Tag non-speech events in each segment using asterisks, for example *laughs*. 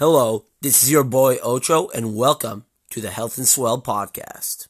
Hello, this is your boy Ocho, and welcome to the Health and Swell podcast.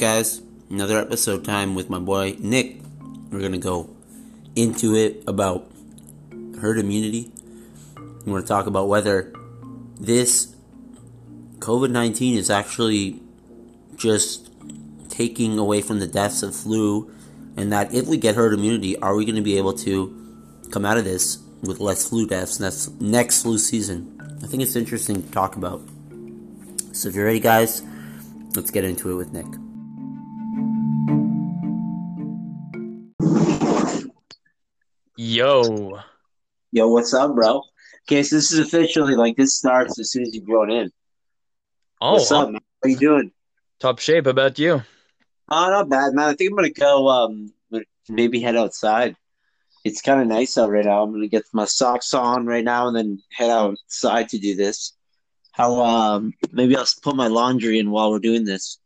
Guys, another episode time with my boy Nick. We're gonna go into it about herd immunity. We're gonna talk about whether this COVID 19 is actually just taking away from the deaths of flu, and that if we get herd immunity, are we gonna be able to come out of this with less flu deaths next, next flu season? I think it's interesting to talk about. So if you're ready, guys, let's get into it with Nick. Yo. Yo, what's up, bro? Okay, so this is officially like this starts as soon as you grown in. Oh, what's up, man? How you doing? top shape. How about you? Oh, not bad, man. I think I'm gonna go um maybe head outside. It's kind of nice out right now. I'm gonna get my socks on right now and then head outside to do this. How um maybe I'll put my laundry in while we're doing this.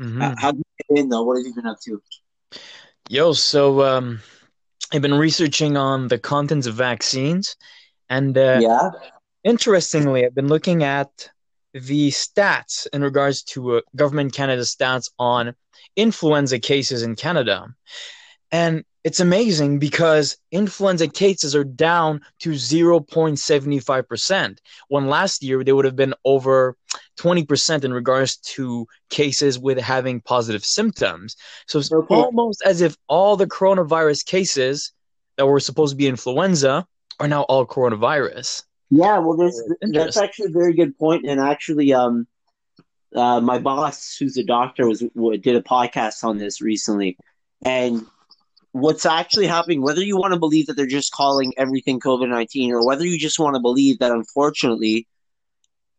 Mhm. How, how you been in though? What have you been up to? Yo, so um, I've been researching on the contents of vaccines, and uh, Yeah. interestingly, I've been looking at the stats in regards to uh, Government Canada stats on influenza cases in Canada. And it's amazing because influenza cases are down to 0.75%, when last year they would have been over 20% in regards to cases with having positive symptoms. So it's Okay. almost as if all the coronavirus cases that were supposed to be influenza are now all coronavirus. Yeah, well, there's, that's actually a very good point. And actually, um, uh, my boss, who's a doctor, was did a podcast on this recently. And what's actually happening, whether you want to believe that they're just calling everything COVID nineteen, or whether you just want to believe that unfortunately,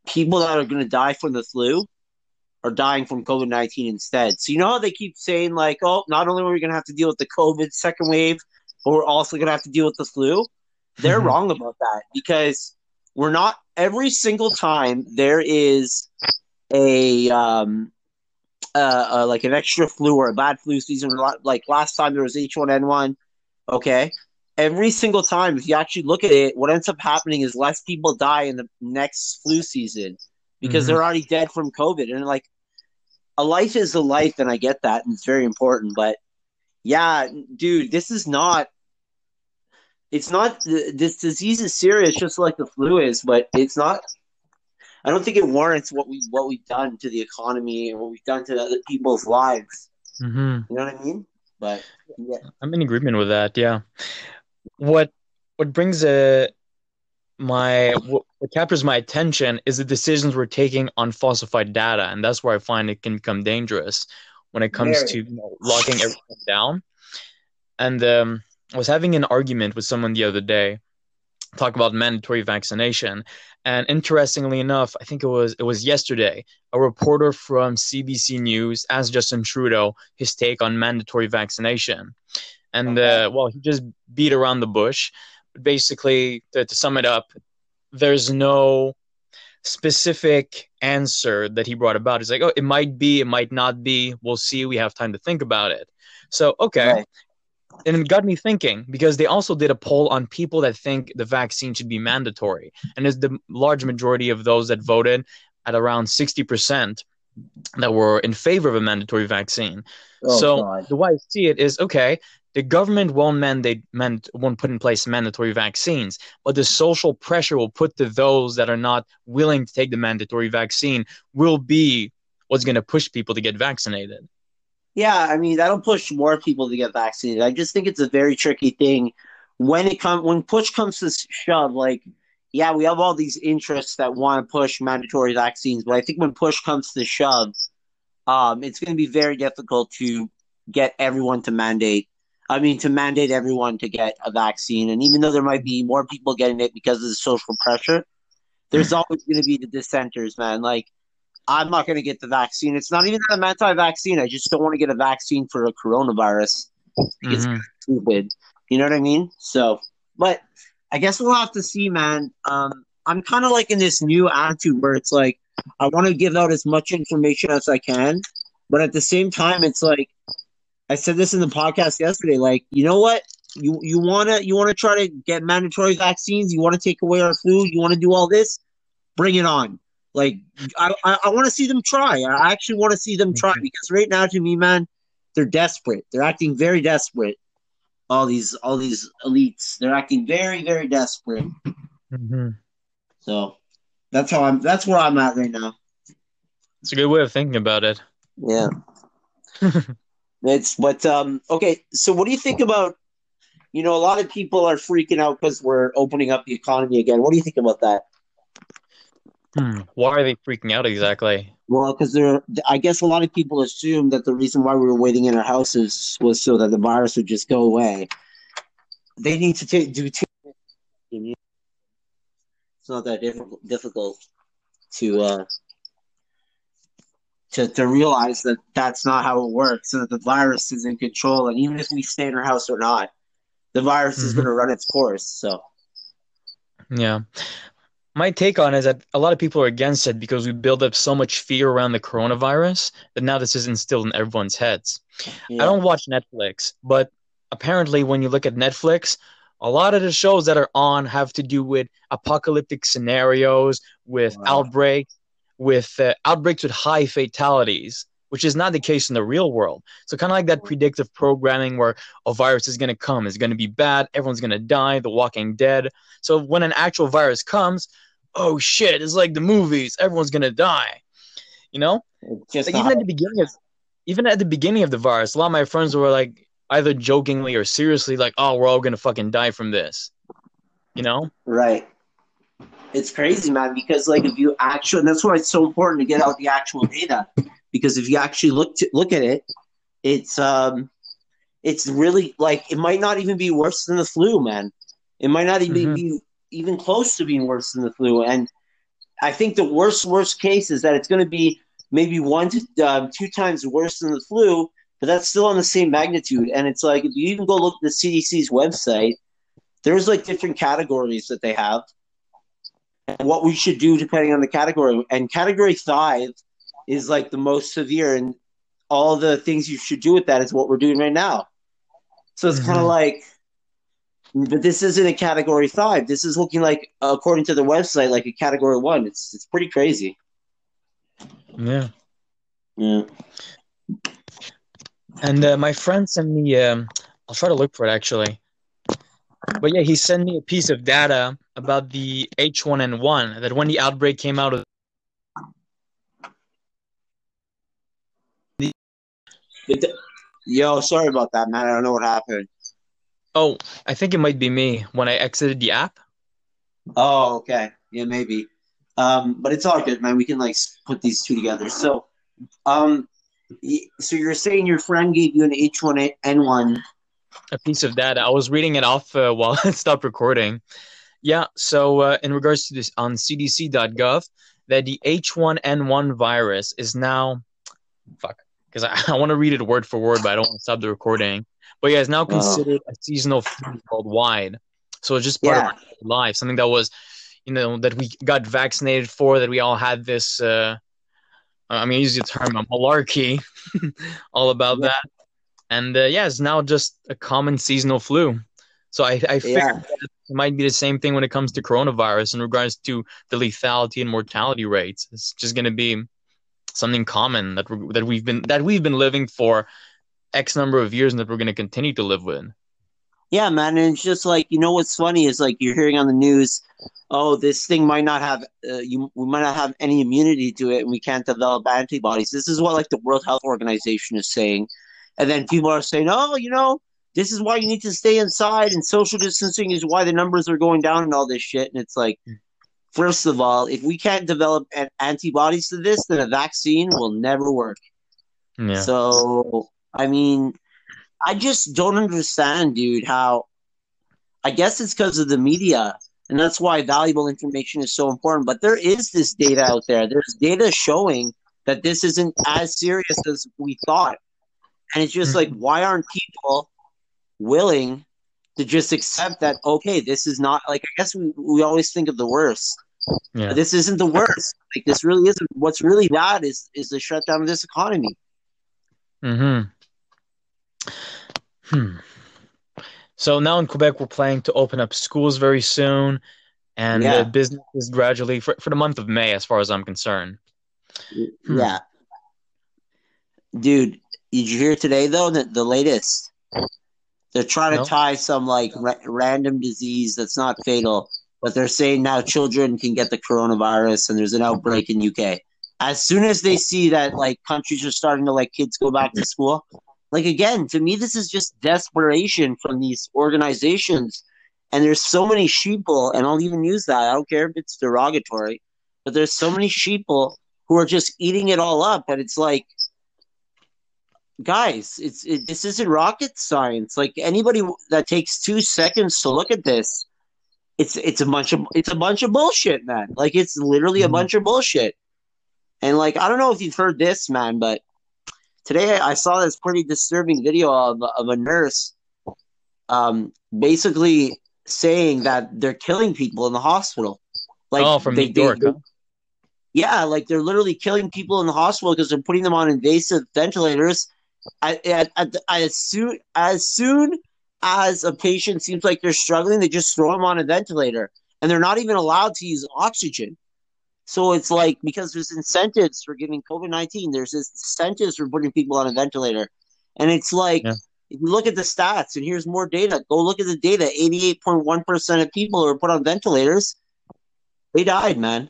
people that are going to die from the flu are dying from COVID nineteen instead. So you know how they keep saying like, oh, not only are we going to have to deal with the COVID second wave, but we're also going to have to deal with the flu. They're Mhm. wrong about that because we're not every single time there is a um uh, uh like an extra flu or a bad flu season like last time there was H1N1 okay every single time if you actually look at it what ends up happening is less people die in the next flu season because Mhm. they're already dead from covid and like a life is a life and I get that and it's very important but yeah dude this is not it's not this disease is serious just like the flu is but it's not i don't think it warrants what we what we've done to the economy and what we've done to other people's lives hmm you know what i mean but yeah I'm in agreement with that. Yeah. What what brings uh my what, what captures my attention is the decisions we're taking on falsified data, and that's where I find it can become dangerous when it comes Very. to you know, locking everything down. And um, I was having an argument with someone the other day, talk about mandatory vaccination, and interestingly enough, I think it was it was yesterday, a reporter from CBC News asked Justin Trudeau his take on mandatory vaccination. And uh, well, he just beat around the bush. Basically, to, to sum it up, there's no specific answer that he brought about. It's like, oh, it might be, it might not be. We'll see. We have time to think about it. So, okay. Right. And it got me thinking because they also did a poll on people that think the vaccine should be mandatory. And it's the large majority of those that voted at around 60% that were in favor of a mandatory vaccine. Oh, so God. the way I see it is okay. The government won't mandate man, won't put in place mandatory vaccines, but the social pressure will put to those that are not willing to take the mandatory vaccine will be what's going to push people to get vaccinated. Yeah, I mean that'll push more people to get vaccinated. I just think it's a very tricky thing when it comes when push comes to shove. Like yeah, we have all these interests that want to push mandatory vaccines, but I think when push comes to shove, um, it's going to be very difficult to get everyone to mandate. I mean, to mandate everyone to get a vaccine. And even though there might be more people getting it because of the social pressure, there's always going to be the dissenters, man. Like, I'm not going to get the vaccine. It's not even that I'm anti-vaccine. I just don't want to get a vaccine for a coronavirus. It's Mhm. stupid. You know what I mean? So, but I guess we'll have to see, man. Um, I'm kind of like in this new attitude where it's like I want to give out as much information as I can, but at the same time, it's like I said this in the podcast yesterday. Like, you know what? You you wanna you wanna try to get mandatory vaccines. You want to take away our food. You want to do all this. Bring it on. Like, I I, I want to see them try. I actually want to see them try because right now, to me, man, they're desperate. They're acting very desperate. All these all these elites, they're acting very very desperate. Mhm. So that's how I'm. That's where I'm at right now. It's a good way of thinking about it. Yeah. *laughs* it's but um okay. So what do you think about? You know, a lot of people are freaking out because we're opening up the economy again. What do you think about that? Hmm. Why are they freaking out exactly? Well, because they're, I guess a lot of people assume that the reason why we were waiting in our houses was so that the virus would just go away. They need to take do two. It's not that difficult difficult to uh to to realize that that's not how it works, and that the virus is in control. And even if we stay in our house or not, the virus is Mhm. going to run its course. So Yeah. My take on it is that a lot of people are against it because we build up so much fear around the coronavirus that now this is instilled in everyone's heads. yeah. I don't watch Netflix, but apparently when you look at Netflix, a lot of the shows that are on have to do with apocalyptic scenarios, with Wow. outbreaks, with uh, outbreaks with high fatalities, which is not the case in the real world. So kind of like that predictive programming where a virus is going to come, it's going to be bad, everyone's going to die, The Walking Dead. So when an actual virus comes, oh shit, it's like the movies, everyone's going to die. You know? Just like even at the beginning of even at the beginning of the virus, a lot of my friends were like either jokingly or seriously like, "Oh, we're all gonna fucking die from this," you know? Right. It's crazy, man, because like if you actually and that's why it's so important to get out the actual data. Because if you actually look to, look at it, it's um it's really like it might not even be worse than the flu, man. It might not even Mhm. be even close to being worse than the flu. And I think the worst worst case is that it's going to be maybe one to um, two times worse than the flu, but that's still on the same magnitude. And it's like if you even go look at the CDC's website, there's like different categories that they have, and what we should do depending on the category. And category five is like the most severe, and all the things you should do with that is what we're doing right now. So it's kind of like, but this isn't a category five. This is looking like, according to the website, like a category one. It's it's pretty crazy. Yeah. Yeah. And uh, my friend sent me. Um, I'll try to look for it actually. But yeah, he sent me a piece of data about the H1N1 that when the outbreak came out of yo, sorry about that, man. I don't know what happened. Oh, I think it might be me when I exited the app. Oh, okay. Yeah, maybe. Um, but it's all good, man. We can like put these two together. So, um, so you're saying your friend gave you an H1N1? a piece of data. I was reading it off uh, *laughs* while it stopped recording. Yeah, so uh, in regards to this on CDC.gov, that the H1N1 virus is now, fuck, because I, *laughs* I want to read it word for word, but I don't want to stop the recording. But yeah, it's now considered a seasonal flu worldwide. So it's just part Yeah. of our life, something that was, you know, that we got vaccinated for, that we all had this. Uh, I mean, use the term a malarkey, *laughs* all about Yeah. that. And uh, yeah, it's now just a common seasonal flu. So I, I figured Yeah. it might be the same thing when it comes to coronavirus in regards to the lethality and mortality rates. It's just going to be something common that we that we've been that we've been living for X number of years and that we're going to continue to live with. Yeah, man. And it's just like you know what's funny is like you're hearing on the news, oh, this thing might not have uh, you we might not have any immunity to it, and we can't develop antibodies. This is what like the World Health Organization is saying, and then people are saying, oh, you know, this is why you need to stay inside, and social distancing is why the numbers are going down and all this shit. And it's like, first of all, if we can't develop an- antibodies to this, then a vaccine will never work. Yeah. So, I mean, I just don't understand, dude, how I guess it's because of the media, and that's why valuable information is so important. But there is this data out there. There's data showing that this isn't as serious as we thought. And it's just like, why aren't people willing to just accept that, okay, this is not like, I guess we, we always think of the worst. yeah. This isn't the worst. Like, this really isn't. What's really bad is, is the shutdown of this economy. Mm-hmm. Hmm. So now in Quebec, we're planning to open up schools very soon, and Yeah. the businesses gradually for, for the month of May, as far as I'm concerned. Hmm. Yeah. Dude, did you hear today though that the latest? They're trying to tie some like ra- random disease that's not fatal, but they're saying now children can get the coronavirus and there's an outbreak in UK. As soon as they see that like countries are starting to let kids go back to school, like again, to me this is just desperation from these organizations. And there's so many sheeple, and I'll even use that. I don't care if it's derogatory, but there's so many sheeple who are just eating it all up and it's like guys it's it, this isn't rocket science like anybody that takes two seconds to look at this it's it's a bunch of it's a bunch of bullshit man like it's literally a Mhm. bunch of bullshit and like i don't know if you've heard this man but today i saw this pretty disturbing video of, of a nurse um basically saying that they're killing people in the hospital like oh, from they- New York. they- huh? yeah, like they're literally killing people in the hospital because they're putting them on invasive ventilators. At, at, at, as soon as soon as a patient seems like they're struggling, they just throw them on a ventilator, and they're not even allowed to use oxygen. So it's like because there's incentives for giving COVID nineteen, there's incentives for putting people on a ventilator, and it's like Yeah. if you look at the stats, and here's more data. Go look at the data. Eighty-eight point one percent of people who were put on ventilators, they died, man.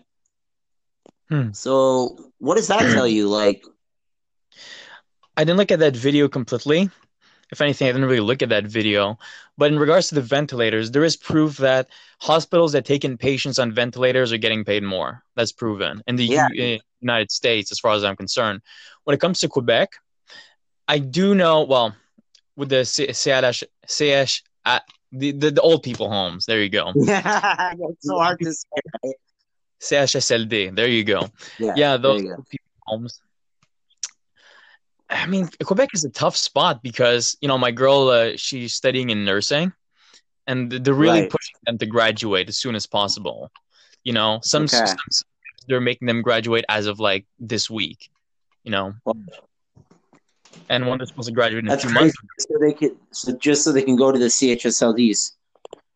Hmm. So what does that tell you? Like, I didn't look at that video completely. If anything, I didn't really look at that video. But in regards to the ventilators, there is proof that hospitals that take in patients on ventilators are getting paid more. That's proven in the Yeah. U- uh, United States, as far as I'm concerned. When it comes to Quebec, I do know, well, with the C- CH, CH uh, the, the, the old people homes, there you go. *laughs* yeah, it's so hard to say. CHSLD, there you go. Yeah, Yeah, those you go. people homes. I mean, Quebec is a tough spot because you know my girl, uh, she's studying in nursing, and they're really Right. pushing them to graduate as soon as possible. You know, some, Okay. some they're making them graduate as of like this week. You know, and one they're supposed to graduate in a That's few crazy. months. So they could, so just so they can go to the CHSLDs.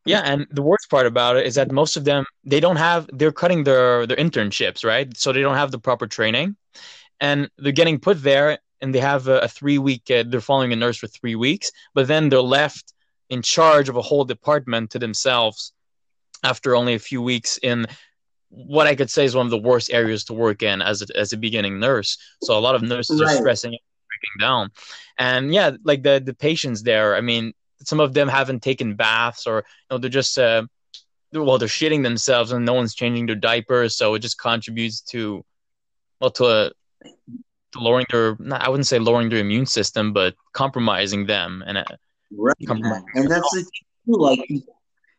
Yeah, and the worst part about it is that most of them they don't have they're cutting their their internships, right? So they don't have the proper training, and they're getting put there, and they have a, a three week. Uh, they're following a nurse for three weeks, but then they're left in charge of a whole department to themselves after only a few weeks in what I could say is one of the worst areas to work in as a, as a beginning nurse. So a lot of nurses Right. are stressing, breaking down, and yeah, like the the patients there. I mean, some of them haven't taken baths or you know they're just uh, well they're shitting themselves and no one's changing their diapers, so it just contributes to well to a to lowering their not, I wouldn't say lowering their immune system, but compromising them and uh, Right. Compromise. And that's the too, like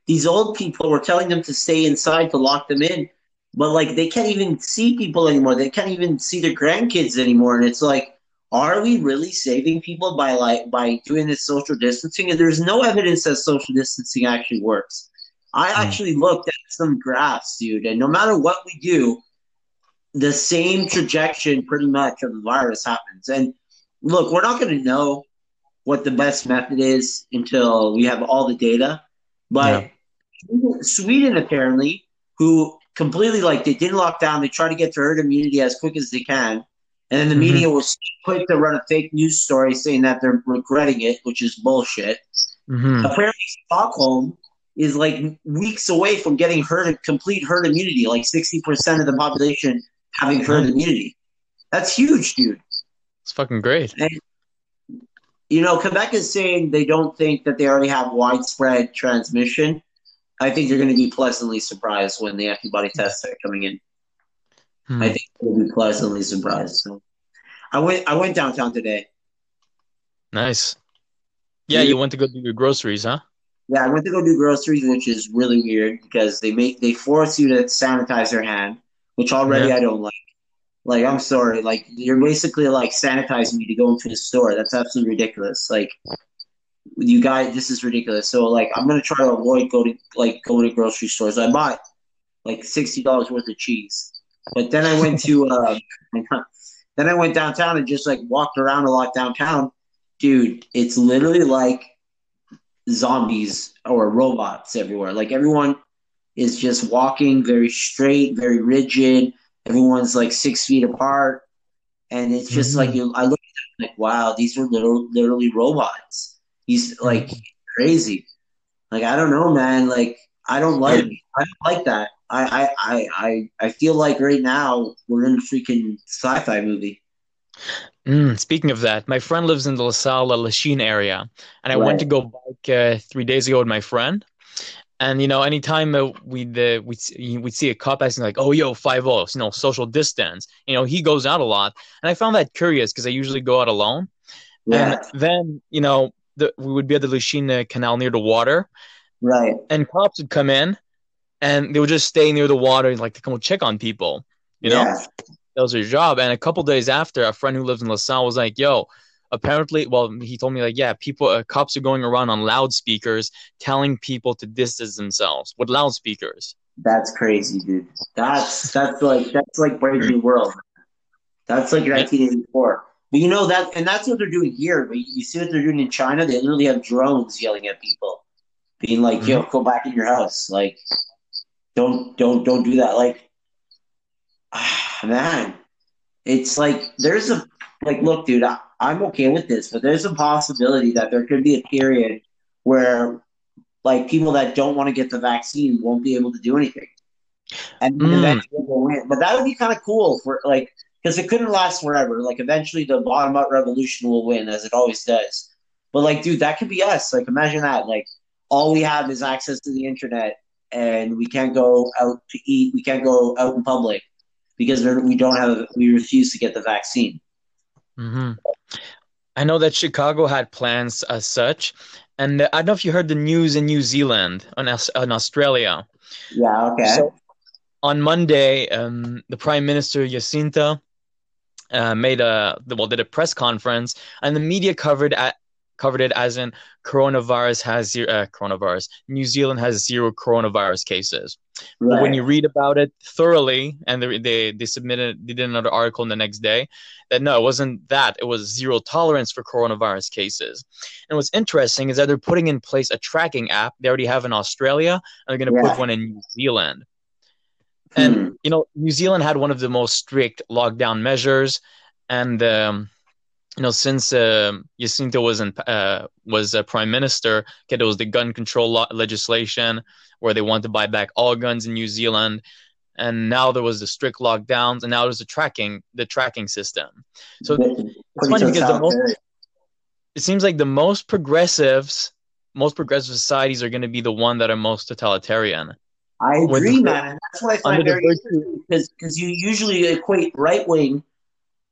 these old people were telling them to stay inside to lock them in, but like they can't even see people anymore. They can't even see their grandkids anymore. And it's like, are we really saving people by like by doing this social distancing? And there's no evidence that social distancing actually works. I Hmm. actually looked at some graphs, dude, and no matter what we do, the same trajectory pretty much of the virus happens. And look, we're not going to know what the best method is until we have all the data. But Sweden apparently, who completely like they didn't lock down, they try to get to herd immunity as quick as they can. And then the Mhm. media was quick to run a fake news story saying that they're regretting it, which is bullshit. mhm. Apparently, Stockholm is like weeks away from getting herd complete herd immunity, like sixty percent of the population having herd immunity. That's huge, dude. it's fucking great. you know, Quebec is saying they don't think that they already have widespread transmission. I think you're going to be pleasantly surprised when the antibody tests are coming in. Hmm. I think you'll be pleasantly surprised. So, I went. I went downtown today. Nice. Yeah, you went to go do your groceries, huh? Yeah, I went to go do groceries, which is really weird because they make they force you to sanitize your hand, which already Yeah. I don't like. Like, I'm sorry, like you're basically like sanitizing me to go into the store. That's absolutely ridiculous. Like, you guys, this is ridiculous. So, like, I'm gonna try to avoid going to like going to grocery stores. I bought like sixty dollars worth of cheese, but then I went to uh, *laughs* *laughs* then I went downtown and just like walked around a lot downtown. Dude, it's literally like zombies or robots everywhere. Like everyone is just walking very straight, very rigid. Everyone's like six feet apart, and it's just Mhm. like you. I look at them like, wow, these are little, literally robots. He's like crazy. Like I don't know, man. Like I don't like, I don't like that. I, I, I, I, I feel like right now we're in a freaking sci-fi movie. Mm, speaking of that, my friend lives in the LaSalle, Lachine area, and I Right. went to go bike uh, three days ago with my friend. And you know, anytime uh, we'd uh, we'd see, we'd see a cop asking like, "Oh, yo, five oh, you know, social distance." You know, he goes out a lot, and I found that curious because I usually go out alone. Yeah, And then, you know, the, we would be at the uh, Canal near the water, right. and cops would come in, and they would just stay near the water, like to come check on people. You know, yeah. that was their job. And a couple days after, a friend who lives in LaSalle was like, "Yo, apparently, well, he told me like, yeah, people, uh, cops are going around on loudspeakers telling people to distance themselves with loudspeakers." That's crazy, dude. That's that's like that's like Brave New World. That's like 1984. But you know that, and that's what they're doing here. But you see what they're doing in China? They literally have drones yelling at people, being like, "Yo, go back in your house." Like, don't don't don't do that. Like, *sighs* man, it's like there's a like, look, dude, I, I'm okay with this, but there's a possibility that there could be a period where like people that don't want to get the vaccine won't be able to do anything. And Mm. eventually we'll win. But that would be kind of cool for like because it couldn't last forever. Like eventually the bottom up revolution will win, as it always does. But like, dude, that could be us. Like imagine that. Like all we have is access to the internet and we can't go out to eat, we can't go out in public because we don't have we refuse to get the vaccine. Hmm I know that Chicago had plans as such, and I don't know if you heard the news in New Zealand on in Australia. Yeah, okay. So on Monday, um, the Prime Minister Jacinda uh, made a well did a press conference, and the media covered at covered it as in coronavirus has zero uh, coronavirus. New Zealand has zero coronavirus cases. But when you read about it thoroughly, and they they they submitted they did another article the next day, that no, it wasn't that. It was zero tolerance for coronavirus cases. And what's interesting is that they're putting in place a tracking app. They already have in Australia, and they're going to Yeah. put one in New Zealand. And Hmm. you know, New Zealand had one of the most strict lockdown measures, and um, you know, since um Jacinda was in, uh, was a prime minister, okay, there was the gun control law- legislation where they wanted to buy back all guns in New Zealand, and now there was the strict lockdowns, and now there's the tracking the tracking system. So Pretty funny because the most- it seems like the most progressives, most progressive societies are going to be the one that are most totalitarian. I agree, the- man. And that's what I find very interesting because because you usually equate right wing,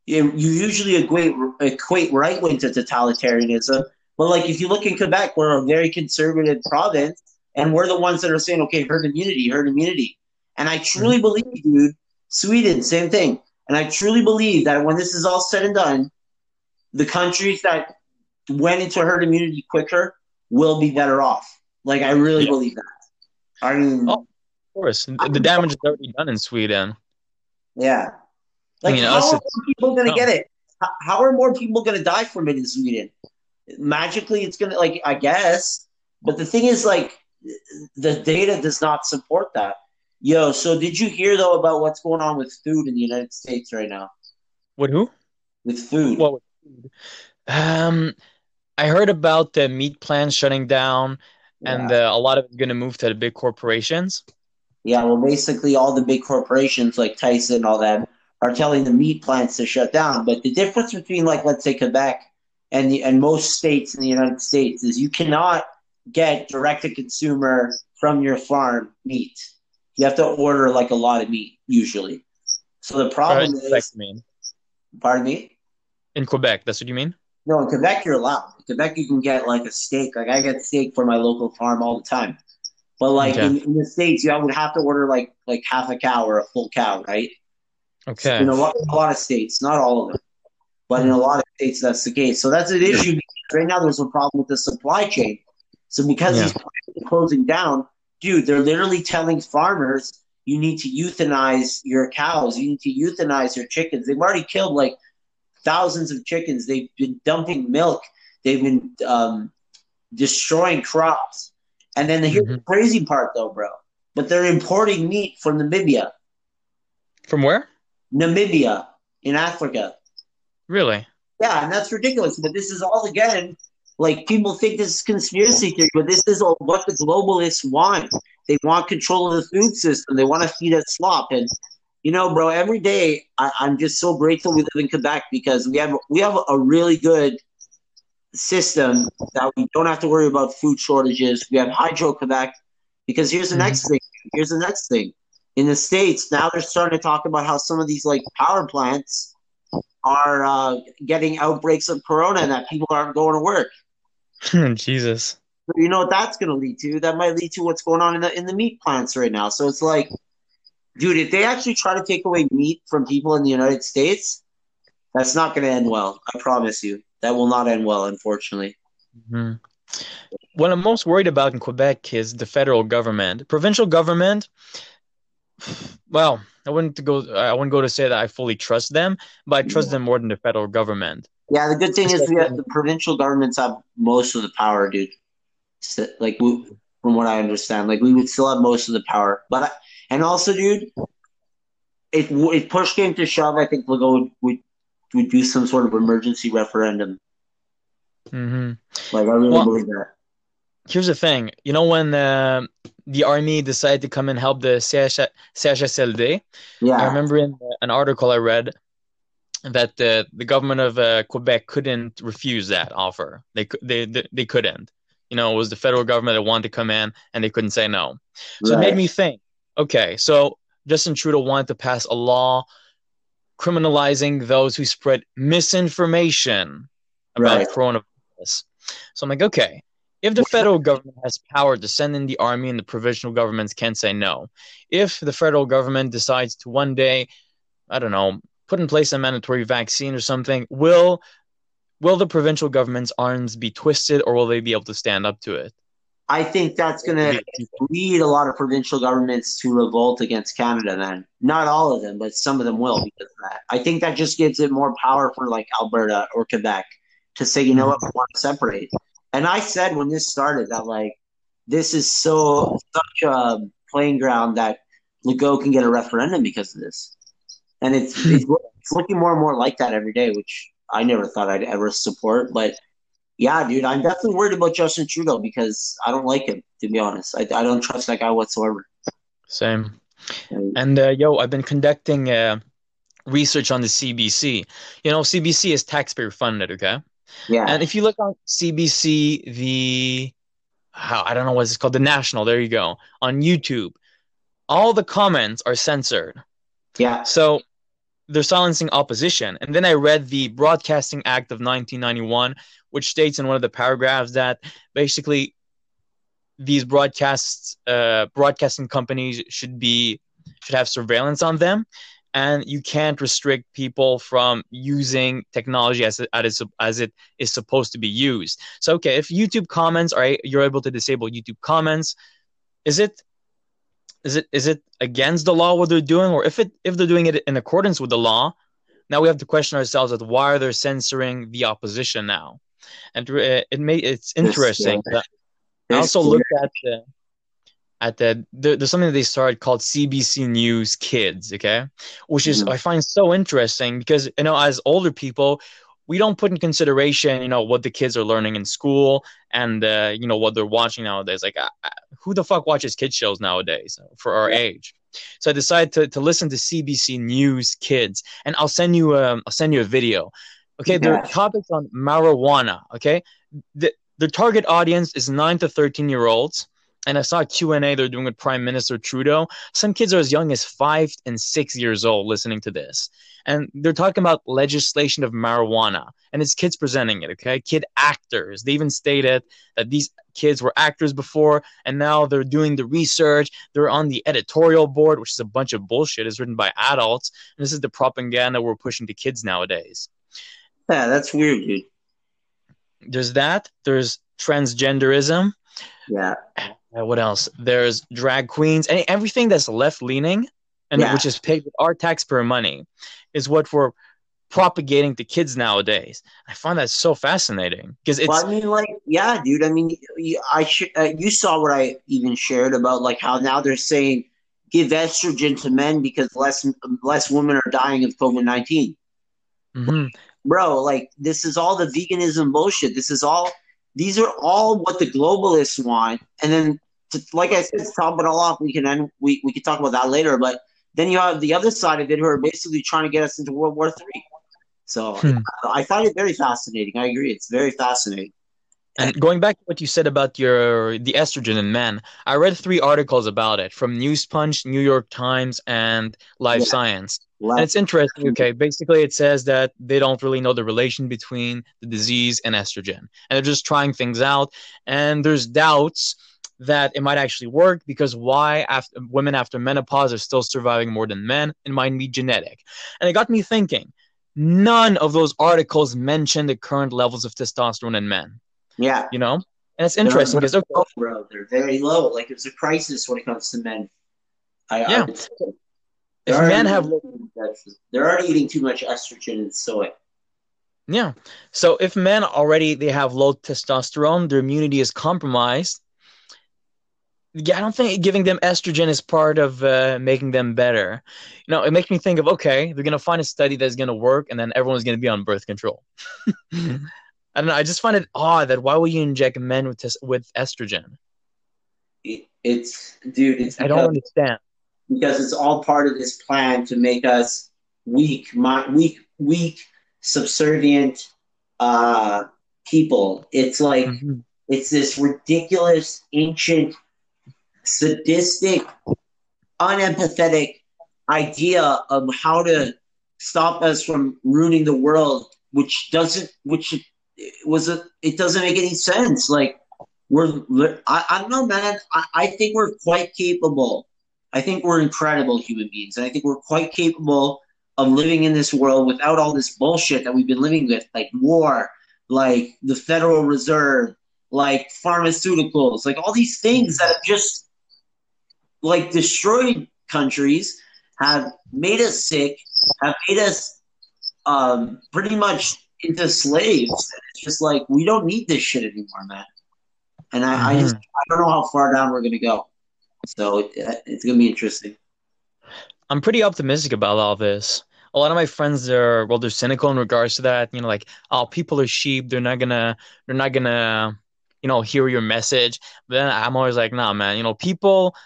you, you usually equate equate right wing to totalitarianism. But like if you look in Quebec, we're a very conservative province, and we're the ones that are saying, okay, herd immunity, herd immunity. And I truly Mm-hmm. believe, dude, Sweden, same thing. And I truly believe that when this is all said and done, the countries that went into herd immunity quicker will be better off. Like I really Yeah. believe that. I mean, Oh. Of course, the damage is already done in Sweden. Yeah. Like, mean, how us, are more people going to no. get it? How, are more people going to die from it in Sweden? Magically, it's going to, like, I guess. But the thing is, like, the data does not support that. Yo, so did you hear, though, about what's going on with food in the United States right now? What? Who? With food. What? with food? Um, I heard about the meat plants shutting down, and yeah. uh, a lot of it's going to move to the big corporations. yeah, well, basically, all the big corporations like Tyson and all that are telling the meat plants to shut down. But the difference between, like, let's say Quebec and the and most states in the United States is you cannot get direct to consumer from your farm meat. You have to order like a lot of meat usually. So the problem is, Quebec, mean? pardon me. In Quebec, that's what you mean? No, in Quebec you're allowed. In Quebec you can get like a steak. Like I get steak for my local farm all the time. But like Okay. in, in the states, you would have to order like like half a cow or a full cow, right? Okay. In a lot, a lot of states, not all of them, but in a lot of states that's the case. So that's an issue. Right now there's a problem with the supply chain. So because Yeah. these plants are closing down, dude, they're literally telling farmers you need to euthanize your cows, you need to euthanize your chickens. They've already killed like thousands of chickens. They've been dumping milk. They've been um, destroying crops. And then here's the crazy part, though, bro. But they're importing meat from Namibia, From where? Namibia in Africa. Really? Yeah, and that's ridiculous. But this is all again, like people think this is conspiracy theory, but this is all what the globalists want. They want control of the food system. They want to feed us slop. And you know, bro, every day I, I'm just so grateful we live in Quebec because we have we have a really good system that we don't have to worry about food shortages. We have Hydro Quebec because here's the Mhm. next thing. Here's the next thing. In the states, now they're starting to talk about how some of these like power plants are uh, getting outbreaks of corona and that people aren't going to work. Jesus. So you know what that's going to lead to? That might lead to what's going on in the in the meat plants right now. So it's like, dude, if they actually try to take away meat from people in the United States, that's not going to end well. I promise you, that will not end well. Unfortunately. hmm What I'm most worried about in Quebec is the federal government. Provincial government, well, I wouldn't go. I wouldn't go to say that I fully trust them, but I trust them more than the federal government. Yeah, the good thing is we have the provincial governments have most of the power, dude. So, like we, from what I understand, like we would still have most of the power, but I, and also, dude, if if push came to shove, I think Legault would, would would do some sort of emergency referendum. hmm Like I really Well- believe that. Here's the thing. You know when uh, the army decided to come and help the CH- CHSLD? Yeah, I remember in an article I read that the the government of uh, Quebec couldn't refuse that offer. They they they they couldn't. You know, it was the federal government that wanted to come in, and they couldn't say no. So it made me think. Okay, so Justin Trudeau wanted to pass a law criminalizing those who spread misinformation about Right. coronavirus. So I'm like, okay, if the federal government has power to send in the army and the provincial governments can't say no, if the federal government decides to one day, I don't know, put in place a mandatory vaccine or something, will will the provincial government's arms be twisted or will they be able to stand up to it? I think that's gonna lead a lot of provincial governments to revolt against Canada. Then not all of them, but some of them will because of that. I think that just gives it more power for like Alberta or Quebec to say, you know what, we want to separate. And I said when this started that like this is so such a playing ground that Legault can get a referendum because of this, and it's it's, it's looking more and more like that every day, which I never thought I'd ever support, but. Yeah, dude, I'm definitely worried about Justin Trudeau because I don't like him, to be honest. I, I don't trust that guy whatsoever. Same. And- And uh, yo, I've been conducting uh, research on the CBC. You know, CBC is taxpayer funded, okay? Yeah, And if you look on CBC, the how I don't know what it's called, the National. There you go on YouTube. All the comments are censored, yeah, so they're silencing opposition. And then I read the Broadcasting Act of 1991, which states in one of the paragraphs that basically these broadcasts, uh, broadcasting companies should be should have surveillance on them, and you can't restrict people from using technology as it, as it, as it is supposed to be used. So, okay, if YouTube comments are you're able to disable YouTube comments, is it is it is it against the law what they're doing, or if it if they're doing it in accordance with the law? Now we have to question ourselves as why are they censoring the opposition now? And uh, it may it's interesting. I also looked at the at the there, there's something that they started called CBC News Kids, okay, which is Mhm. I find so interesting because you know as older people we don't put in consideration you know what the kids are learning in school and uh, you know what they're watching nowadays. Like uh, uh, who the fuck watches kids shows nowadays for our Yeah. age? So I decided to, to listen to CBC News Kids, and I'll send you um, I'll send you a video. Okay, their Yeah. topics on marijuana. Okay, the the target audience is nine to thirteen year olds. And I saw a Q&A they're doing with Prime Minister Trudeau. Some kids are as young as five and six years old listening to this. And they're talking about legislation of marijuana. And it's kids presenting it, okay? Kid actors. They even stated that these kids were actors before, and now they're doing the research. They're on the editorial board, which is a bunch of bullshit. It's written by adults. And this is the propaganda we're pushing to kids nowadays. Yeah, that's weird, dude. There's that. There's transgenderism. Yeah. What else? There's drag queens. Any, everything that's left leaning and Yeah. which is paid with our taxpayer money is what we're propagating to kids nowadays. I find that so fascinating because it's well, I mean, like, yeah, dude. I mean, you, I sh- uh, you saw what I even shared about like how now they're saying give estrogen to men because less less women are dying of COVID nineteen. Mhm. Bro, like this is all the veganism bullshit. This is all. These are all what the globalists want, and then to, like I said, to top it all off, we can end, we we can talk about that later. But then you have the other side of it who are basically trying to get us into World War Three. So Hmm. I find it very fascinating. I agree. It's very fascinating. And going back to what you said about your the estrogen in men, I read three articles about it from News Punch, New York Times, and Life Yeah. Science. And it's interesting. Okay, basically, it says that they don't really know the relation between the disease and estrogen, and they're just trying things out. And there's doubts that it might actually work because why after women after menopause are still surviving more than men? It might be genetic. And it got me thinking. None of those articles mention the current levels of testosterone in men. yeah. You know, and it's interesting because okay, low, bro. They're very low. Like it's a crisis when it comes to men. I, I Yeah. say. If They're men have they're already eating too much estrogen and soy. Yeah. So if men already they have low testosterone, their immunity is compromised. Yeah, I don't think giving them estrogen is part of uh, making them better. You know, it makes me think of okay, they're gonna find a study that's gonna work, and then everyone's gonna be on birth control. *laughs* I don't know. I just find it odd that why would you inject men with tes- with estrogen? It, it's dude. It's I don't understand. Because it's all part of this plan to make us weak, my, weak, weak, subservient uh, people. It's like Mhm. It's this ridiculous, ancient, sadistic, unempathetic idea of how to stop us from ruining the world, which doesn't, which was a, it doesn't make any sense. Like we're, I, I don't know, man. I, I think we're quite capable. I think we're incredible human beings, and I think we're quite capable of living in this world without all this bullshit that we've been living with, like war, like the Federal Reserve, like pharmaceuticals, like all these things that have just like destroyed countries, have made us sick, have made us um, pretty much into slaves. And it's just like we don't need this shit anymore, man. And I, I just I don't know how far down we're gonna go. So it, it's gonna be interesting. I'm pretty optimistic about all this. A lot of my friends are well, they're cynical in regards to that. You know, like, oh, people are sheep. They're not gonna, they're not gonna, you know, hear your message. But then I'm always like, nah, man. You know, people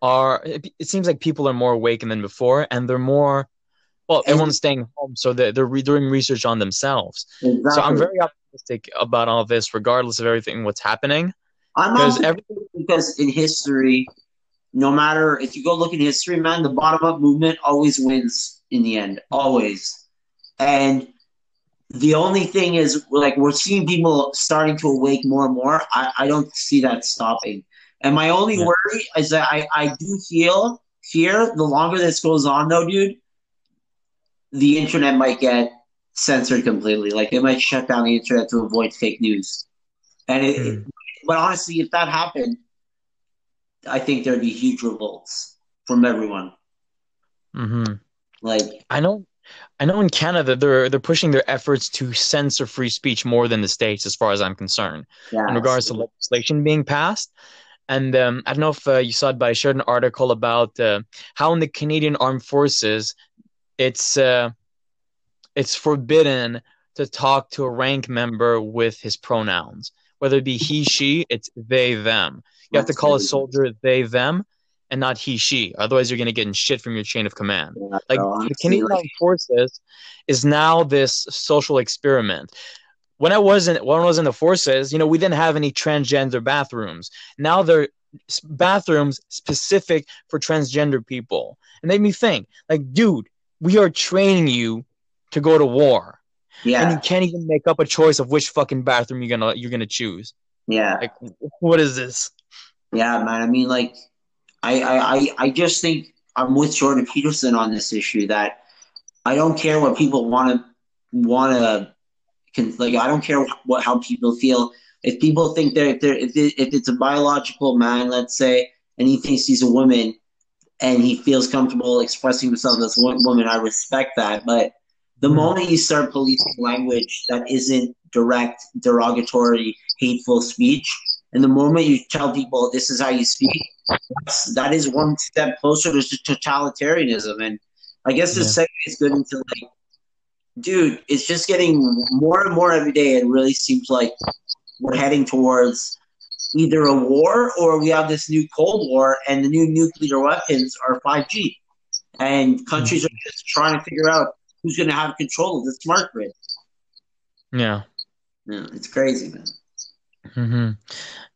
are. It, it seems like people are more awakened than before, and they're more. Well, And- everyone's staying home, so they're they're re- doing research on themselves. Exactly. So I'm very optimistic about all this, regardless of everything what's happening. I'm Because also every because in history, no matter if you go look in history, man, the bottom up movement always wins in the end, always. And the only thing is, like, we're seeing people starting to awake more and more. I, I don't see that stopping. And my only Yeah. worry is that I, I do feel fear the longer this goes on, though, dude, the internet might get censored completely. Like, they might shut down the internet to avoid fake news. And it, Hmm. But honestly, if that happened, I think there'd be huge revolts from everyone. Mhm. Like, I know, I know. In Canada, they're they're pushing their efforts to censor free speech more than the states, as far as I'm concerned, yeah, in regards to legislation being passed. And um, I don't know if uh, you saw it, but I shared an article about uh, how in the Canadian Armed Forces, it's uh, it's forbidden to talk to a rank member with his pronouns, whether it be he, she. It's they, them. You have to call a soldier they, them. and not he she. Otherwise, you're gonna get in shit from your chain of command. Yeah, Like the Canadian Armed Forces is now this social experiment. When I wasn't when I was in the forces, you know, we didn't have any transgender bathrooms. Now they're bathrooms specific for transgender people. And they made me think, like, dude, we are training you to go to war. And you can't even make up a choice of which fucking bathroom you're gonna you're gonna choose. yeah. Like what is this? Yeah, man. I mean, like, I, I, I, I just think I'm with Jordan Peterson on this issue that I don't care what people want to want to can like. I don't care what how people feel. If people think they're if they're if, it, if it's a biological man, let's say, and he thinks he's a woman, and he feels comfortable expressing himself as a woman, I respect that. But the moment you start policing language that isn't direct, derogatory, hateful speech, and the moment you tell people this is how you speak, that's, that is one step closer to totalitarianism. And I guess this Yeah. segue is good into like, dude, it's just getting more and more every day. It really seems like we're heading towards either a war or we have this new Cold War, and the new nuclear weapons are 5G. And countries hmm. are just trying to figure out who's going to have control of the smart grid. Yeah. Yeah, it's crazy, man. hmm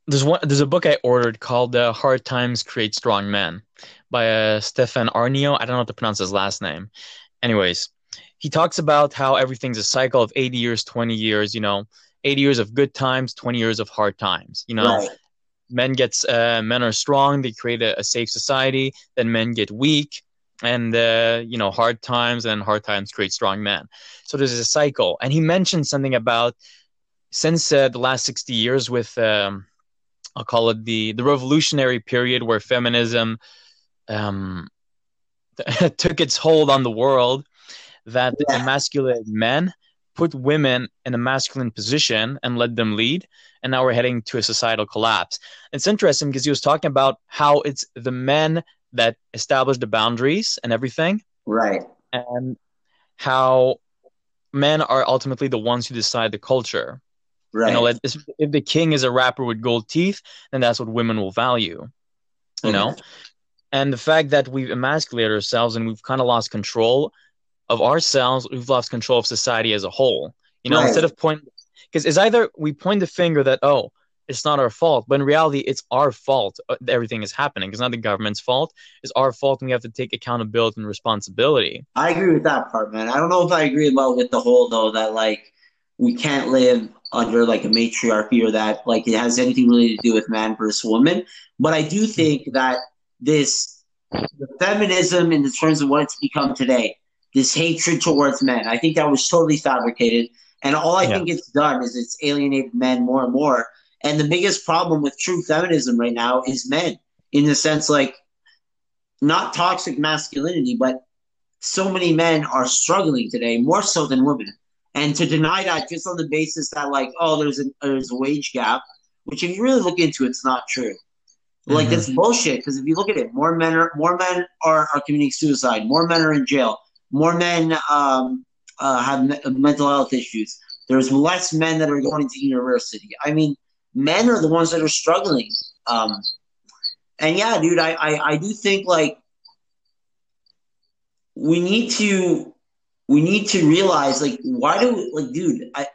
There's one. There's a book I ordered called uh, "Hard Times Create Strong Men" by uh, Stefan Aarnio. I don't know how to pronounce his last name. Anyways, he talks about how everything's a cycle of 80 years, 20 years. You know, 80 years of good times, 20 years of hard times. You know, Right. men gets uh, men are strong. They create a, a safe society. Then men get weak, and uh, you know, hard times and hard times create strong men. So there's a cycle. And he mentioned something about since uh, the last 60 years with um, I'll call it the the revolutionary period where feminism um, *laughs* took its hold on the world, that the Yeah. emasculated men put women in a masculine position and let them lead, and now we're heading to a societal collapse. It's interesting because he was talking about how it's the men that establish the boundaries and everything, Right. and how men are ultimately the ones who decide the culture. Right. You know, like, if the king is a rapper with gold teeth, then that's what women will value. You know, mm-hmm. and the fact that we've emasculated ourselves and we've kind of lost control of ourselves, we've lost control of society as a whole. You know, Right. instead of point, because it's either we point the finger that oh, it's not our fault, but in reality, it's our fault. uh, Everything is happening. It's not the government's fault. It's our fault, and we have to take accountability and responsibility. I agree with that part, man. I don't know if I agree about with the whole though that like we can't live under like a matriarchy or that like it has anything really to do with man versus woman. But I do think that this the feminism in the terms of what it's become today, this hatred towards men, I think that was totally fabricated. And all I Yeah. think it's done is it's alienated men more and more. And the biggest problem with true feminism right now is men, in the sense like not toxic masculinity, but so many men are struggling today, more so than women. And to deny that just on the basis that like, oh, there's a there's a wage gap, which if you really look into, it's not true. Like Mhm. that's bullshit. Because if you look at it, more men are more men are, are committing suicide. More men are in jail. More men um, uh, have me- mental health issues. There's less men that are going to university. I mean, men are the ones that are struggling. Um, and yeah, dude, I, I I do think like we need to we need to realize like why do we, like dude I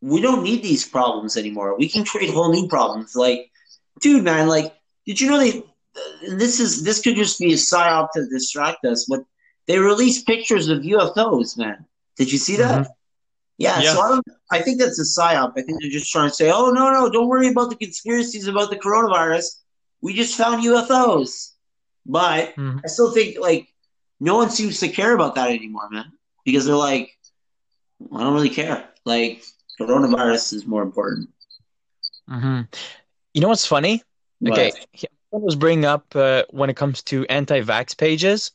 we don't need these problems anymore. We can create whole new problems. Like, dude, man, like, did you know they? This is this could just be a psyop to distract us, but they released pictures of UFOs, man. Did you see that? Yeah, Yeah. so I don't. I think that's a psyop. I think they're just trying to say, "Oh no, no, don't worry about the conspiracies about the coronavirus. We just found UFOs." But Mhm. I still think like no one seems to care about that anymore, man, because they're like, I don't really care. Like coronavirus is more important. Mm-hmm. You know what's funny? Okay, I was bringing up uh, when it comes to anti-vax pages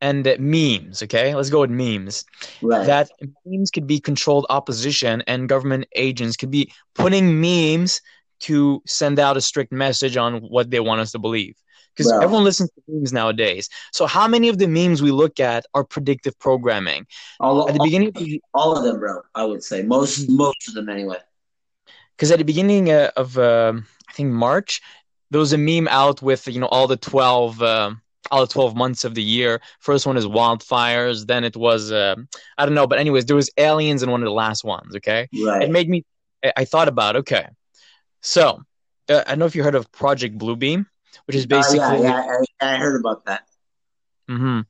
and uh, memes. Okay, let's go with memes. Right. That memes could be controlled opposition, and government agents could be putting memes to send out a strict message on what they want us to believe. Because everyone listens to memes nowadays. So how many of the memes we look at are predictive programming? all, At the all, beginning all of them, bro. I would say most most of them anyway. because at the beginning uh, of um I think March, there was a meme out with you know all the twelve. Uh, all the 12 months of the year. First one is wildfires. Then it was, uh, I don't know. But, anyways, there was aliens in one of the last ones. Okay. Right. It made me, I thought about, okay. So, uh, I don't know if you heard of Project Bluebeam, which is basically. Uh, yeah, yeah I, I, heard about that. Mm-hmm.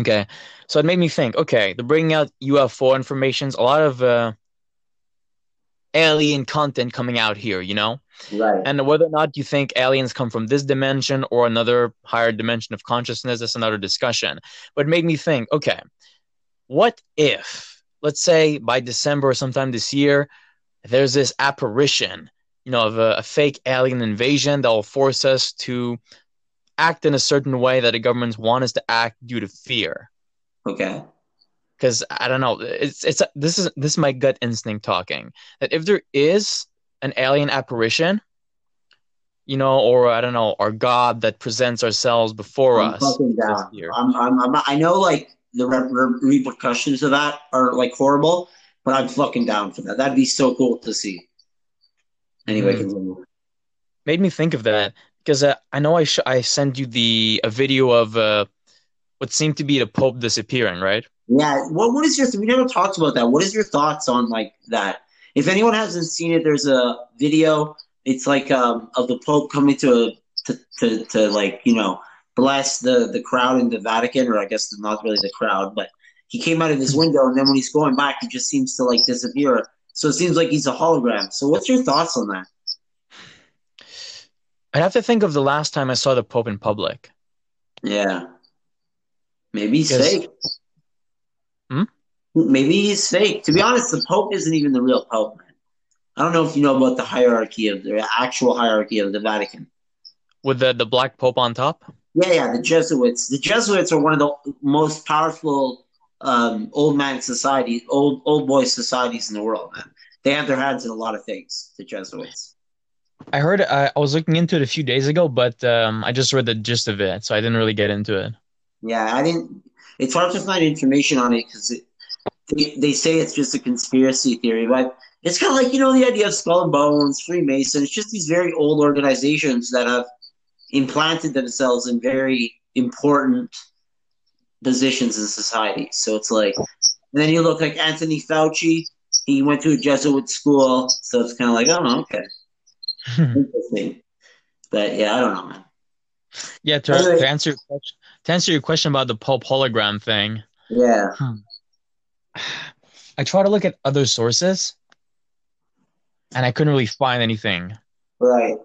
Okay. So it made me think, okay, they're bringing out UFO informations, a lot of uh, alien content coming out here, you know? Right. And whether or not you think aliens come from this dimension or another higher dimension of consciousness, that's another discussion. But it made me think, okay, what if, let's say by December or sometime this year, there's this apparition, you know, of a, a fake alien invasion that will force us to act in a certain way that the governments want us to act due to fear. Okay because I don't know. It's it's this is this is my gut instinct talking that if there is an alien apparition, you know, or I don't know, or God that presents ourselves before I'm us. I'm, I'm, I'm, i know like the re- repercussions of that are like horrible, but I'm fucking down for that. That'd be so cool to see. Anyway, mm. made me think of that because uh, I know I sh- I sent you the a video of uh, what seemed to be the Pope disappearing, right? Yeah. What What is your? We never talked about that. What is your thoughts on like that? If anyone hasn't seen it, there's a video. It's like um, of the Pope coming to, to to to like you know bless the the crowd in the Vatican, or I guess not really the crowd, but he came out of his window, and then when he's going back, he just seems to like disappear. So it seems like he's a hologram. So what's your thoughts on that? I'd have to think of the last time I saw the Pope in public. Yeah. Maybe he's fake. Maybe he's fake. To be honest, the Pope isn't even the real Pope, man. I don't know if you know about the hierarchy of the actual hierarchy of the Vatican. With the, the black Pope on top? Yeah, yeah, the Jesuits. The Jesuits are one of the most powerful um, old man societies, old old boy societies in the world, man. They have their hands in a lot of things, the Jesuits. I heard I, I was looking into it a few days ago, but um, I just read the gist of it, so I didn't really get into it. Yeah, I didn't. It's hard to find information on it because they, they say it's just a conspiracy theory, but it's kind of like you know the idea of skull and bones, Freemasons, just these very old organizations that have implanted themselves in very important positions in society. So it's like, and then you look like Anthony Fauci. He went to a Jesuit school, so it's kind of like, oh, okay, *laughs* interesting. But yeah, I don't know, man. Yeah, to, anyway, to answer your question, to answer your question about the Pope hologram thing. Yeah. Hmm. I try to look at other sources, and I couldn't really find anything. Right.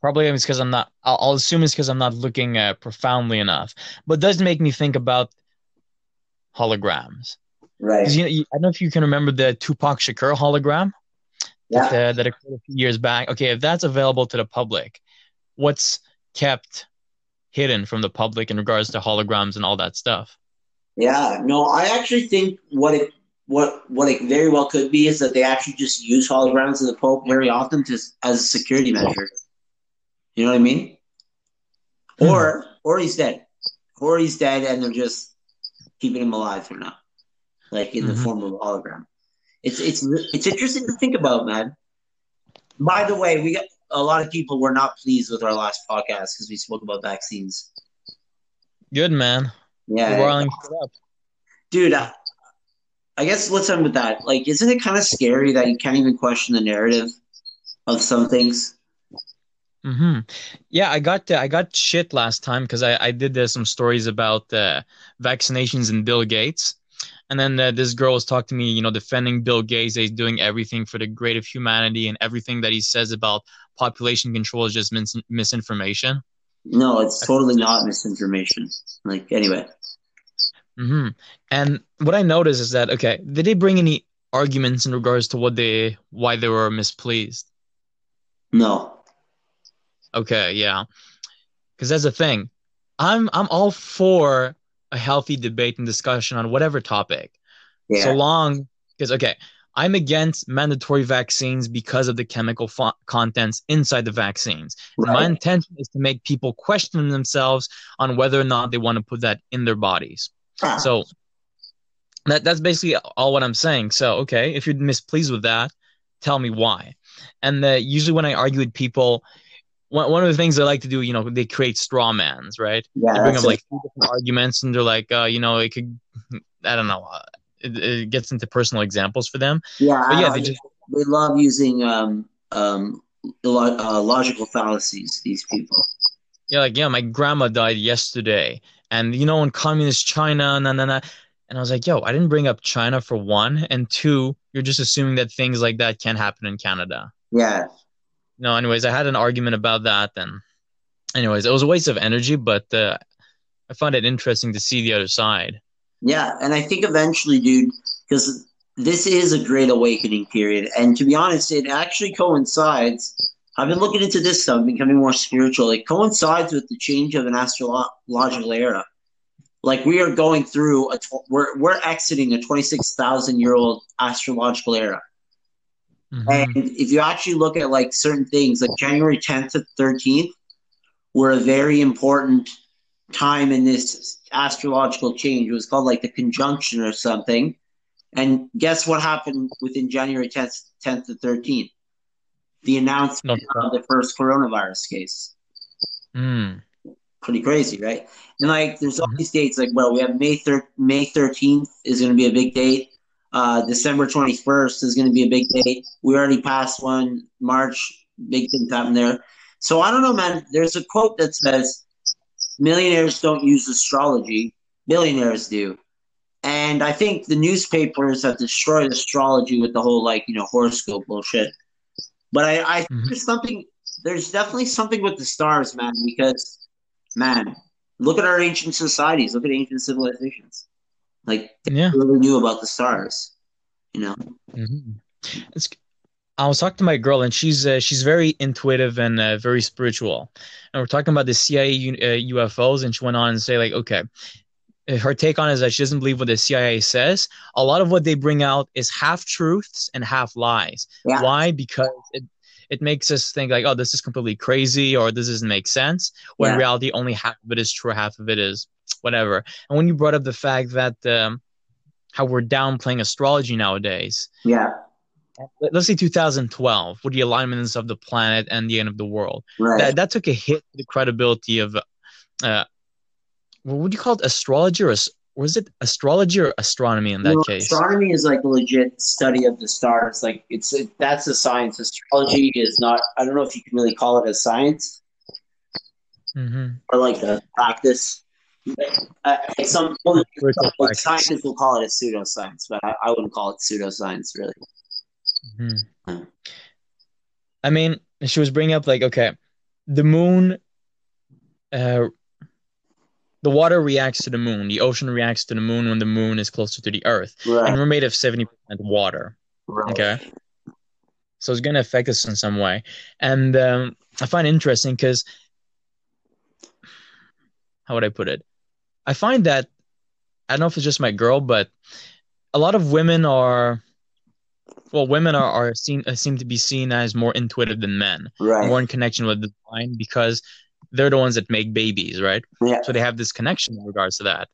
Probably it's because I'm not. I'll, I'll, assume it's because I'm not looking uh, profoundly enough. But does make me think about holograms. Right. You, you, I don't know if you can remember the Tupac Shakur hologram. Yeah. That, uh, that occurred a few years back. Okay, if that's available to the public, what's kept hidden from the public in regards to holograms and all that stuff. Yeah, no, I actually think what it what what it very well could be is that they actually just use holograms of the Pope very often to as a security measure. You know what I mean? Hmm. Or or he's dead, or he's dead, and they're just keeping him alive for now, like in mm-hmm. the form of a hologram. It's it's it's interesting to think about, man. By the way, we got a lot of people were not pleased with our last podcast because we spoke about vaccines. Good man. Yeah. Dude, I, I guess let's end with that. Like, isn't it kind of scary that you can't even question the narrative of some things? Hmm. Yeah, I got uh, I got shit last time because I I did uh, some stories about uh, vaccinations and Bill Gates, and then uh, this girl was talking to me, you know, defending Bill Gates. He's doing everything for the great of humanity, and everything that he says about population control is just mis- misinformation. No, it's totally not misinformation. Like anyway. Hmm. And what I noticed is that okay, did they bring any arguments in regards to what they why they were mispleased? No. Okay, yeah. Because that's the thing. I'm I'm all for a healthy debate and discussion on whatever topic. Yeah. So long because okay, I'm against mandatory vaccines because of the chemical fo- contents inside the vaccines. Right. My intention is to make people question themselves on whether or not they want to put that in their bodies. Ah. So that that's basically all what I'm saying. So okay, if you're mispleased with that, tell me why. And the, usually when I argue with people, one, one of the things they like to do, you know, they create straw mans, right? Yeah, they bring up like it. two different arguments, and they're like, uh, you know, it could, I don't know, uh, it, it gets into personal examples for them. yeah, But yeah, they just they love using um um uh, logical fallacies. These people. yeah, like yeah, my grandma died yesterday, and you know, in communist China, na na na. And I was like, yo, I didn't bring up China for one, and two, you're just assuming that things like that can happen in Canada. Yeah, No, anyways, I had an argument about that, and anyways, it was a waste of energy, but uh, I found it interesting to see the other side. Yeah, and I think eventually, dude, because this is a great awakening period, and to be honest, it actually coincides. I've been looking into this stuff, becoming more spiritual. It coincides with the change of an astrological era. Like we are going through a, tw- we're we're exiting a twenty six thousand year old astrological era. Mhm. And if you actually look at like certain things, like January 10th to 13th were a very important time in this astrological change. It was called like the conjunction or something. And guess what happened within January 10th, 10th to 13th? The announcement No. of the first coronavirus case. Mm. Pretty crazy, right? And like, there's all these dates. Like, well, we have May thir- May 13th is going to be a big date. Uh, December 21st is going to be a big date. We already passed one. March, big things happen there. So I don't know, man. There's a quote that says, "Millionaires don't use astrology; billionaires do." And I think the newspapers have destroyed astrology with the whole like you know horoscope bullshit. But I, I think Mhm. there's something. There's definitely something with the stars, man. Because, man, look at our ancient societies. Look at ancient civilizations. Like Yeah. they really knew about the stars. You know. Mhm. It's, I was talking to my girl, and she's uh, she's very intuitive and uh, very spiritual. And we're talking about the CIA uh, UFOs, and she went on and say like, okay, her take on it is that she doesn't believe what the CIA says. A lot of what they bring out is half truths and half lies. Yeah. Why? Because it it makes us think like, oh, this is completely crazy, or this doesn't make sense. When in reality, only half of it is true, half of it is whatever. And when you brought up the fact that um, how we're downplaying astrology nowadays, Yeah. Let- let's say 2012 with the alignments of the planet and the end of the world Right. that, that took a hit to the credibility of uh what would you call it astrology or was it astrology or astronomy in that case Astronomy is like a legit study of the stars. Like it's it, that's a science. Astrology is not. I don't know if you can really call it a science hmm or like a practice. Uh, some practice. scientists will call it a pseudoscience, but I, I wouldn't call it pseudoscience really. Mhm. Mm. i mean she was bringing up like okay the moon uh the water reacts to the moon the ocean reacts to the moon when the moon is closer to the earth and we're made of 70% water right. Okay. so it's going to affect us in some way and um, i find it interesting because how would i put it i find that i don't know if it's just my girl but a lot of women are well women are, are seen uh, seem to be seen as more intuitive than men Right. more in connection with the divine because they're the ones that make babies right Yeah. so they have this connection in regards to that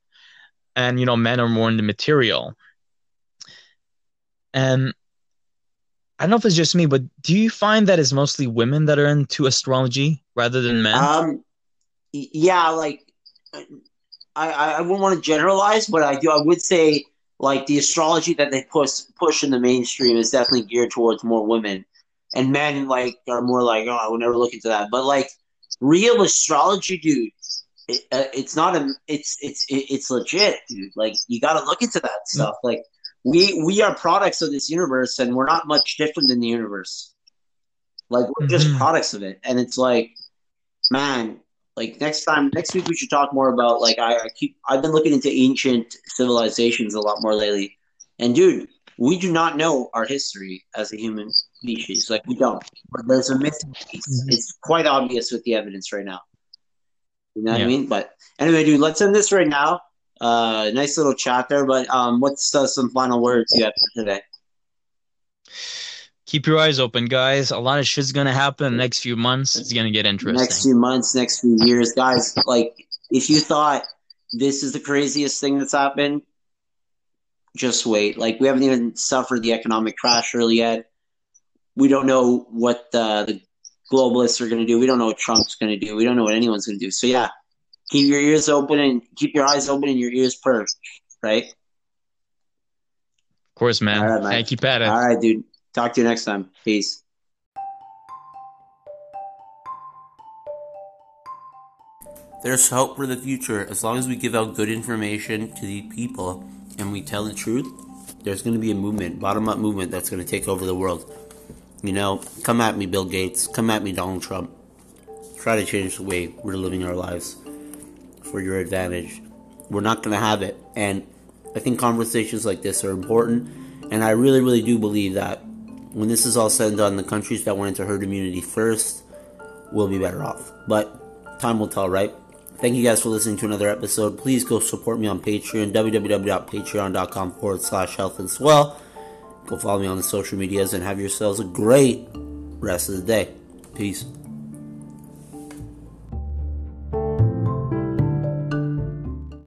and you know men are more in the material and i don't know if it's just me but do you find that it's mostly women that are into astrology rather than men Um. Yeah. Like. I, I I wouldn't want to generalize, but I do. I would say like the astrology that they push push in the mainstream is definitely geared towards more women, and men like are more like, oh, I would never look into that. But like real astrology, dude, it, uh, it's not a, it's it's it's legit, dude. Like you got to look into that stuff. Like we we are products of this universe, and we're not much different than the universe. Like we're just Mhm. products of it, and it's like, man, like next time, next week we should talk more about like I, I keep I've been looking into ancient civilizations a lot more lately, and dude, we do not know our history as a human species. Like we don't. But there's a missing piece. Mhm. It's quite obvious with the evidence right now. You know what Yeah. I mean? But anyway, dude, let's end this right now. Uh, nice little chat there. But um, what's uh, some final words you have for today? Keep your eyes open guys a lot of shit's gonna happen in the next few months it's gonna get interesting. next few months, next few years, guys. Like, if you thought this is the craziest thing that's happened, just wait. Like, we haven't even suffered the economic crash really yet. We don't know what the, the globalists are going to do. We don't know what Trump's going to do. We don't know what anyone's going to do. So yeah, keep your ears open and keep your eyes open and your ears perked, right? Of course, man. All right, man. Hey, keep at it. All right, dude. Talk to you next time. Peace. There's hope for the future as long as we give out good information to the people and we tell the truth. There's going to be a movement, bottom up movement, that's going to take over the world. You know, come at me, Bill Gates. Come at me, Donald Trump. Try to change the way we're living our lives for your advantage. We're not going to have it. And I think conversations like this are important. And I really, really do believe that when this is all said and done, the countries that went into herd immunity first will be better off. But time will tell, right? Thank you guys for listening to another episode. Please go support me on Patreon, www.patreon.com forward slash health and swell. Go follow me on the social medias and have yourselves a great rest of the day. Peace.